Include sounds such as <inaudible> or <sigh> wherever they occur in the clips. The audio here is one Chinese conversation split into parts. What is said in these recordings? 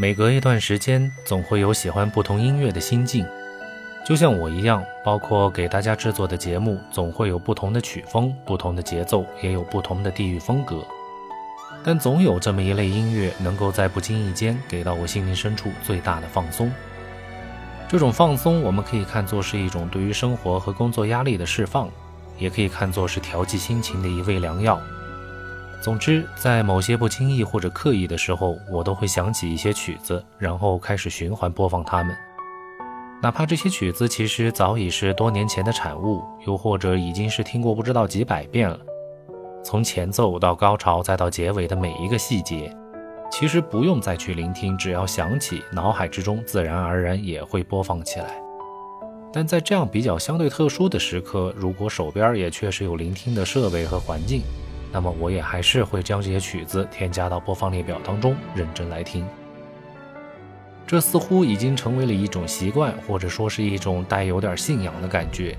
每隔一段时间，总会有喜欢不同音乐的心境，就像我一样。包括给大家制作的节目，总会有不同的曲风、不同的节奏，也有不同的地域风格。但总有这么一类音乐，能够在不经意间给到我心灵深处最大的放松。这种放松，我们可以看作是一种对于生活和工作压力的释放，也可以看作是调剂心情的一味良药。总之，在某些不经意或者刻意的时候，我都会想起一些曲子，然后开始循环播放它们。哪怕这些曲子其实早已是多年前的产物，又或者已经是听过不知道几百遍了。从前奏到高潮再到结尾的每一个细节，其实不用再去聆听，只要想起，脑海之中自然而然也会播放起来。但在这样比较相对特殊的时刻，如果手边也确实有聆听的设备和环境，那么我也还是会将这些曲子添加到播放列表当中，认真来听。这似乎已经成为了一种习惯，或者说是一种带有点信仰的感觉。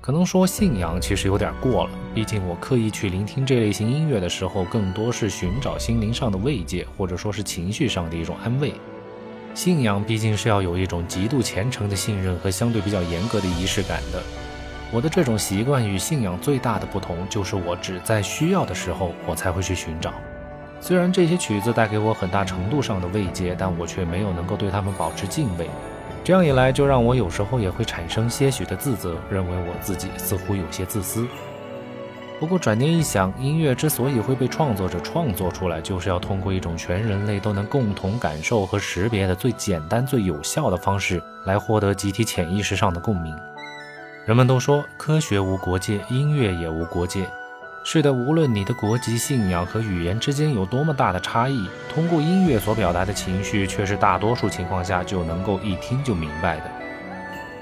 可能说信仰其实有点过了，毕竟我刻意去聆听这类型音乐的时候，更多是寻找心灵上的慰藉，或者说是情绪上的一种安慰。信仰毕竟是要有一种极度虔诚的信任和相对比较严格的仪式感的。我的这种习惯与信仰最大的不同，就是我只在需要的时候，我才会去寻找。虽然这些曲子带给我很大程度上的慰藉，但我却没有能够对他们保持敬畏。这样一来，就让我有时候也会产生些许的自责，认为我自己似乎有些自私。不过转念一想，音乐之所以会被创作者创作出来，就是要通过一种全人类都能共同感受和识别的最简单、最有效的方式，来获得集体潜意识上的共鸣。人们都说科学无国界，音乐也无国界。是的，无论你的国籍、信仰和语言之间有多么大的差异，通过音乐所表达的情绪，却是大多数情况下就能够一听就明白的。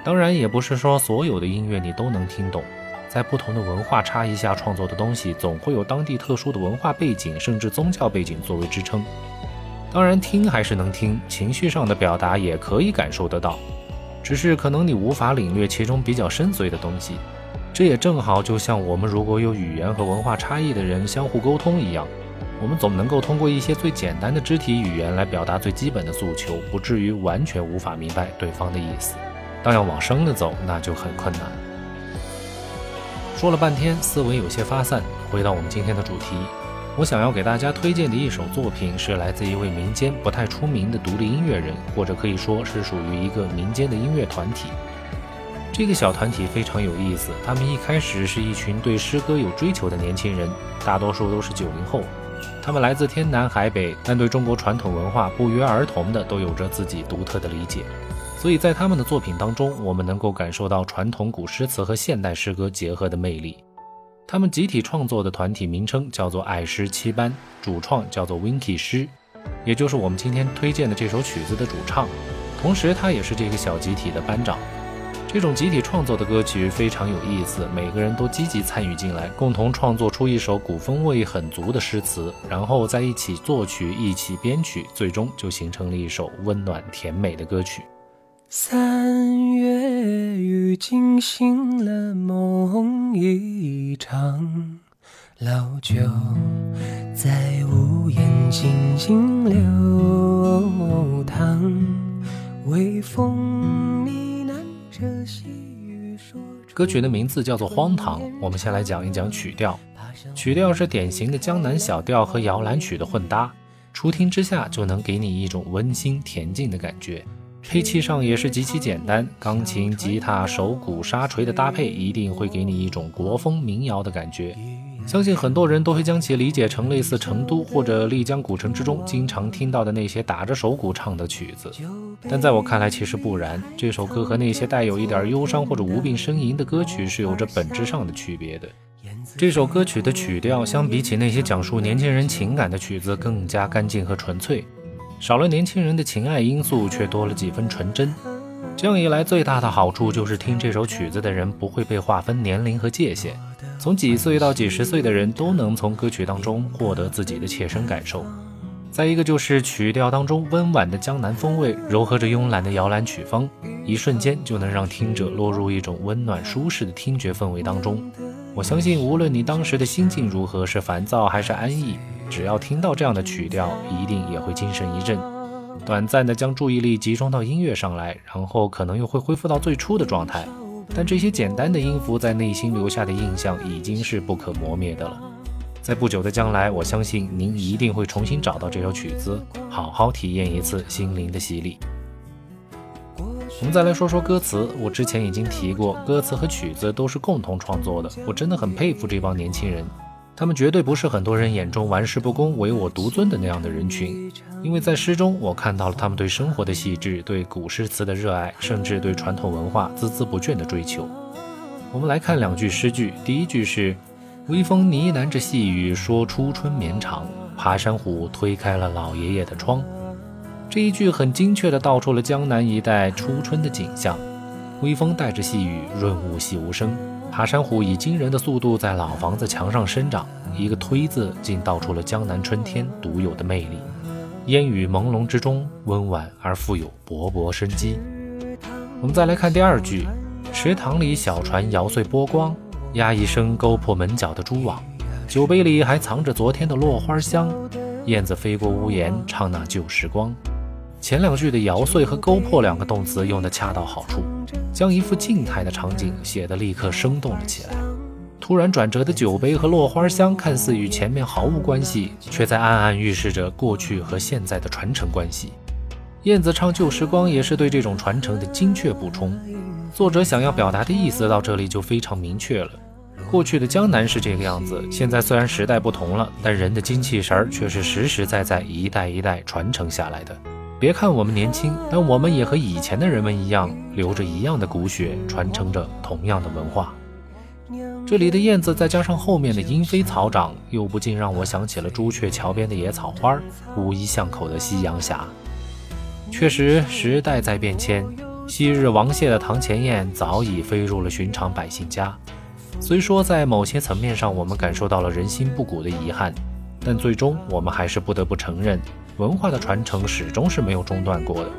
当然，也不是说所有的音乐你都能听懂，在不同的文化差异下创作的东西，总会有当地特殊的文化背景，甚至宗教背景作为支撑。当然，听还是能听，情绪上的表达也可以感受得到。只是可能你无法领略其中比较深邃的东西，这也正好就像我们如果有语言和文化差异的人相互沟通一样，我们总能够通过一些最简单的肢体语言来表达最基本的诉求，不至于完全无法明白对方的意思。但要往深了走，那就很困难。说了半天，思维有些发散，回到我们今天的主题。我想要给大家推荐的一首作品，是来自一位民间不太出名的独立音乐人，或者可以说是属于一个民间的音乐团体。这个小团体非常有意思，他们一开始是一群对诗歌有追求的年轻人，大多数都是九零后。他们来自天南海北，但对中国传统文化不约而同的都有着自己独特的理解。所以在他们的作品当中，我们能够感受到传统古诗词和现代诗歌结合的魅力。他们集体创作的团体名称叫做爱诗七班，主创叫做 Winky 诗，也就是我们今天推荐的这首曲子的主唱，同时他也是这个小集体的班长。这种集体创作的歌曲非常有意思，每个人都积极参与进来，共同创作出一首古风味很足的诗词，然后在一起作曲、一起编曲，最终就形成了一首温暖甜美的歌曲。三月惊醒了梦一场，老酒在屋檐静静流淌，微风呢喃着细语说。歌曲的名字叫做《荒唐》，我们先来讲一讲曲调。曲调是典型的江南小调和摇篮曲的混搭，初听之下就能给你一种温馨恬静的感觉。配器上也是极其简单，钢琴、吉他、手鼓、沙锤的搭配一定会给你一种国风民谣的感觉。相信很多人都会将其理解成类似成都或者丽江古城之中经常听到的那些打着手鼓唱的曲子，但在我看来其实不然。这首歌和那些带有一点忧伤或者无病呻吟的歌曲是有着本质上的区别的。这首歌曲的曲调相比起那些讲述年轻人情感的曲子更加干净和纯粹。少了年轻人的情爱因素，却多了几分纯真。这样一来，最大的好处就是听这首曲子的人不会被划分年龄和界限，从几岁到几十岁的人都能从歌曲当中获得自己的切身感受。再一个就是曲调当中温婉的江南风味，柔和着慵懒的摇篮曲风，一瞬间就能让听者落入一种温暖舒适的听觉氛围当中。我相信，无论你当时的心境如何，是烦躁还是安逸。只要听到这样的曲调，一定也会精神一振。短暂的将注意力集中到音乐上来，然后可能又会恢复到最初的状态。但这些简单的音符在内心留下的印象已经是不可磨灭的了。在不久的将来，我相信您一定会重新找到这首曲子，好好体验一次心灵的洗礼。我们再来说说歌词。我之前已经提过，歌词和曲子都是共同创作的。我真的很佩服这帮年轻人，他们绝对不是很多人眼中玩世不恭、唯我独尊的那样的人群。因为在诗中，我看到了他们对生活的细致，对古诗词的热爱，甚至对传统文化孜孜不倦的追求。我们来看两句诗句，第一句是“微风呢喃着细雨，说初春绵长”，爬山虎推开了老爷爷的窗。这一句很精确地道出了江南一带初春的景象。微风带着细雨，润物细无声。爬山虎以惊人的速度在老房子墙上生长，一个“推”字竟道出了江南春天独有的魅力。烟雨朦胧之中，温婉而富有勃勃生机。我们再来看第二句：池塘里小船摇碎波光，呀一声勾破门角的蛛网。酒杯里还藏着昨天的落花香，燕子飞过屋檐，唱那旧时光。前两句的摇碎和勾破两个动词用得恰到好处，将一幅静态的场景写得立刻生动了起来。突然转折的酒杯和落花香，看似与前面毫无关系，却在暗暗预示着过去和现在的传承关系。燕子唱旧时光，也是对这种传承的精确补充。作者想要表达的意思到这里就非常明确了：过去的江南是这个样子，现在虽然时代不同了，但人的精气神儿却是实实在在一代一代传承下来的。别看我们年轻，但我们也和以前的人们一样，流着一样的骨血，传承着同样的文化。这里的燕子再加上后面的莺飞草长，又不禁让我想起了朱雀桥边的野草花，乌衣巷口的夕阳霞。确实，时代在变迁，昔日王谢的堂前燕早已飞入了寻常百姓家。虽说在某些层面上，我们感受到了人心不古的遗憾，但最终我们还是不得不承认，文化的传承始终是没有中断过的。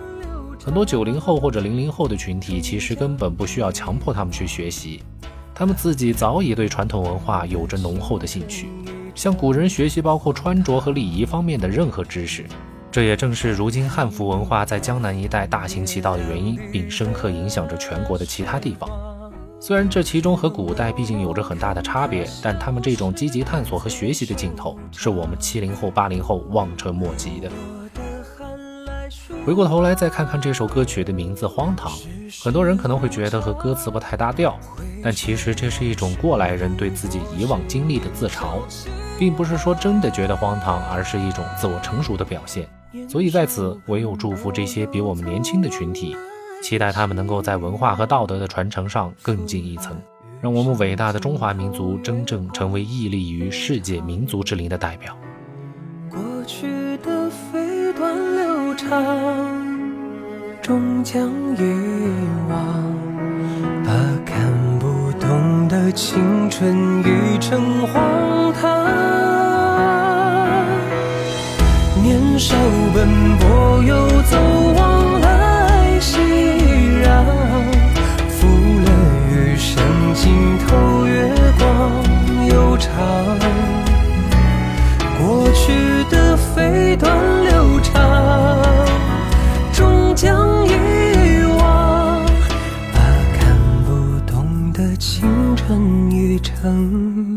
很多九零后或者零零后的群体，其实根本不需要强迫他们去学习。他们自己早已对传统文化有着浓厚的兴趣，向古人学习包括穿着和礼仪方面的任何知识。这也正是如今汉服文化在江南一带大行其道的原因，并深刻影响着全国的其他地方。虽然这其中和古代毕竟有着很大的差别，但他们这种积极探索和学习的劲头，是我们七零后、八零后望尘莫及的。回过头来再看看这首歌曲的名字《荒唐》，很多人可能会觉得和歌词不太搭调，但其实这是一种过来人对自己以往经历的自嘲，并不是说真的觉得荒唐，而是一种自我成熟的表现。所以在此，唯有祝福这些比我们年轻的群体，期待他们能够在文化和道德的传承上更进一层，让我们伟大的中华民族真正成为屹立于世界民族之林的代表。过去的飞短流长。终将遗忘，把看不懂的青春已成荒唐。Mm-hmm. <laughs>